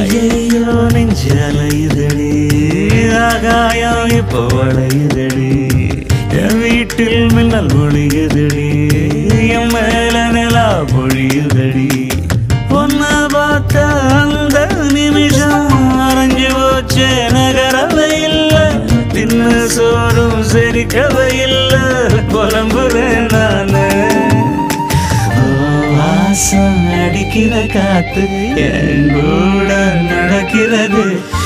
ஐயோ நெஞ்சலையுதடி ஆகாயம் இப்போ வளையுதடி என் வீட்டில் மின்னல் ஒழியுதடி என் மேல நிலா பொழியுதடி. ஒன்ன பார்த்த அந்த நிமிஷம் அரைஞ்சு போச்சு நகரவை இல்லை தின்னு சோறும் செரிக்கவை இல்லை புலம்புறேன் நான். வாசம் அடிக்கிற காத்து என் கூட